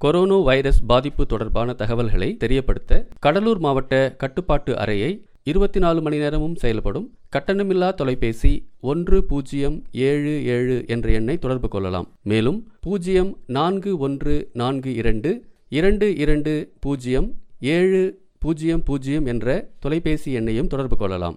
Corona virus பாதிப்பு தொடர்பான தகவல்களை தெரியப்படுத்த கடலூர் மாவட்ட கட்டுப்பாட்டு அறையை இருபத்தி நாலு மணி நேரமும் செயல்படும் கட்டணமில்லா தொலைபேசி ஒன்று பூஜ்ஜியம் ஏழு ஏழு என்ற எண்ணை தொடர்பு கொள்ளலாம். மேலும் பூஜ்ஜியம் நான்கு ஒன்று நான்கு இரண்டு இரண்டு இரண்டு பூஜ்ஜியம் ஏழு பூஜ்ஜியம் பூஜ்ஜியம் என்ற தொலைபேசி எண்ணையும் தொடர்பு கொள்ளலாம்.